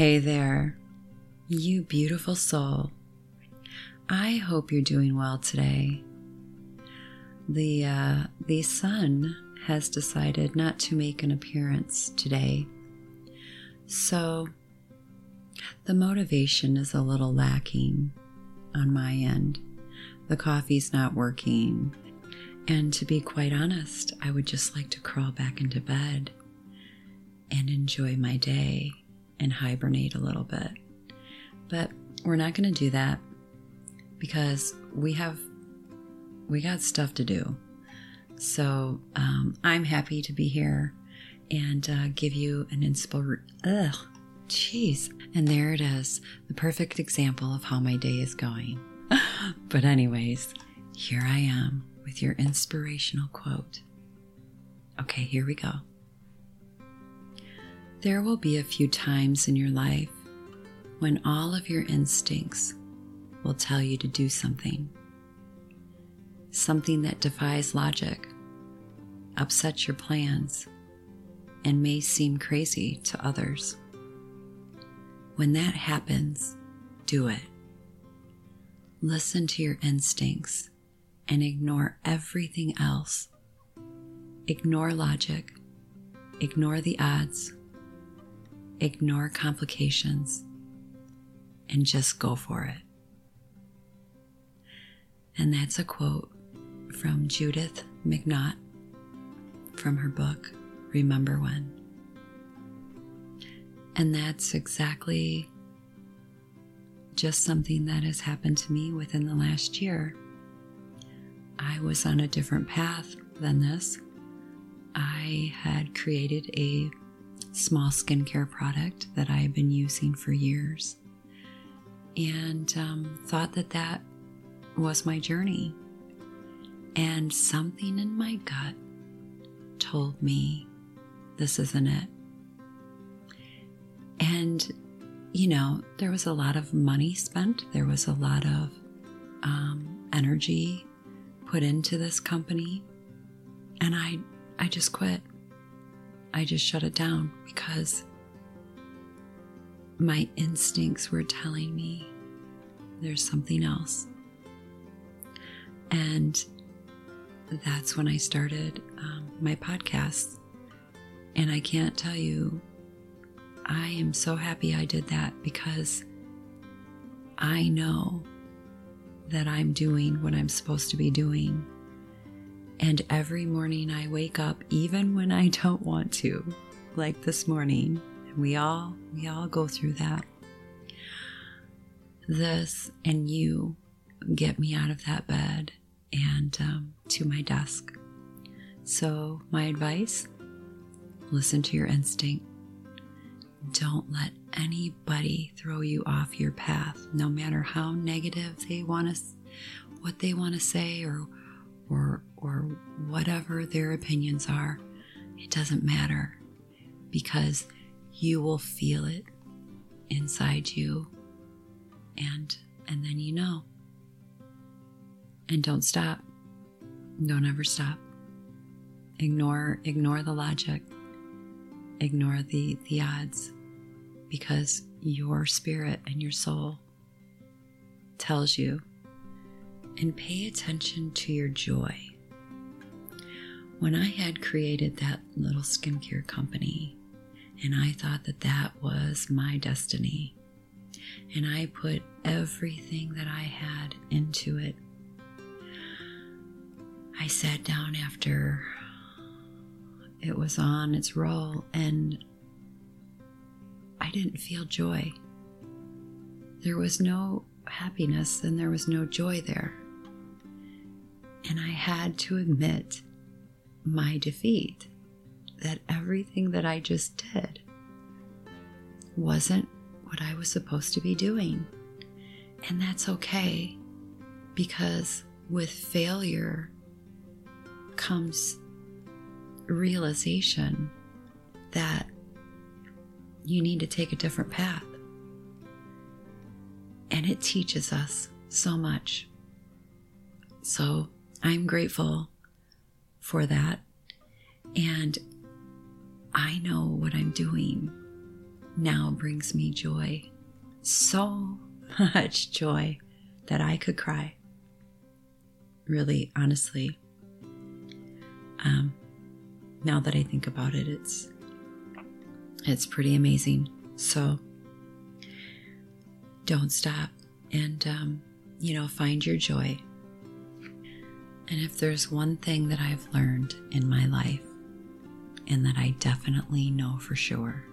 Hey there, you beautiful soul. I hope you're doing well today. The uh, the sun has decided not to make an appearance today, so the motivation is a little lacking on my end. The coffee's not working, and to be quite honest, I would just like to crawl back into bed and enjoy my day and hibernate a little bit. But we're not going to do that because we have we got stuff to do. So um, I'm happy to be here and uh, give you an inspir. Ugh, jeez. And there it is, the perfect example of how my day is going. but anyways, here I am with your inspirational quote. Okay, here we go. There will be a few times in your life when all of your instincts will tell you to do something. Something that defies logic, upsets your plans, and may seem crazy to others. When that happens, do it. Listen to your instincts and ignore everything else. Ignore logic, ignore the odds ignore complications, and just go for it. And that's a quote from Judith McNaught from her book, Remember When. And that's exactly just something that has happened to me within the last year. I was on a different path than this. I had created a small skincare product that I have been using for years and um, thought that that was my journey. And something in my gut told me this isn't it. And, you know, there was a lot of money spent, there was a lot of um, energy put into this company, and I, I just quit. I just shut it down because my instincts were telling me there's something else. And that's when I started um, my podcast. And I can't tell you, I am so happy I did that because I know that I'm doing what I'm supposed to be doing and every morning I wake up, even when I don't want to, like this morning, and we all we all go through that. This and you get me out of that bed and um, to my desk. So my advice: listen to your instinct. Don't let anybody throw you off your path, no matter how negative they want to, what they want to say, or or or whatever their opinions are, it doesn't matter because you will feel it inside you and and then you know. And don't stop. Don't ever stop. Ignore ignore the logic. Ignore the the odds because your spirit and your soul tells you and pay attention to your joy. When I had created that little skincare company, and I thought that that was my destiny, and I put everything that I had into it, I sat down after it was on its roll and I didn't feel joy. There was no happiness and there was no joy there. And I had to admit my defeat that everything that I just did wasn't what I was supposed to be doing. And that's okay because with failure comes realization that you need to take a different path. And it teaches us so much. So I'm grateful for that. And I know what I'm doing now brings me joy. So much joy that I could cry. Really, honestly. Um, now that I think about it, it's it's pretty amazing. So don't stop and um, you know find your joy. And if there's one thing that I've learned in my life, and that I definitely know for sure,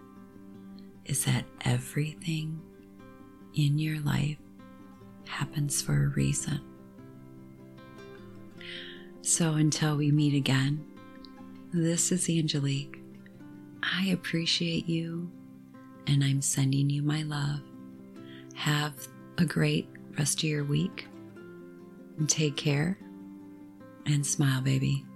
is that everything in your life happens for a reason. So until we meet again, this is Angelique. I appreciate you and I'm sending you my love. Have a great rest of your week and take care and smile, baby.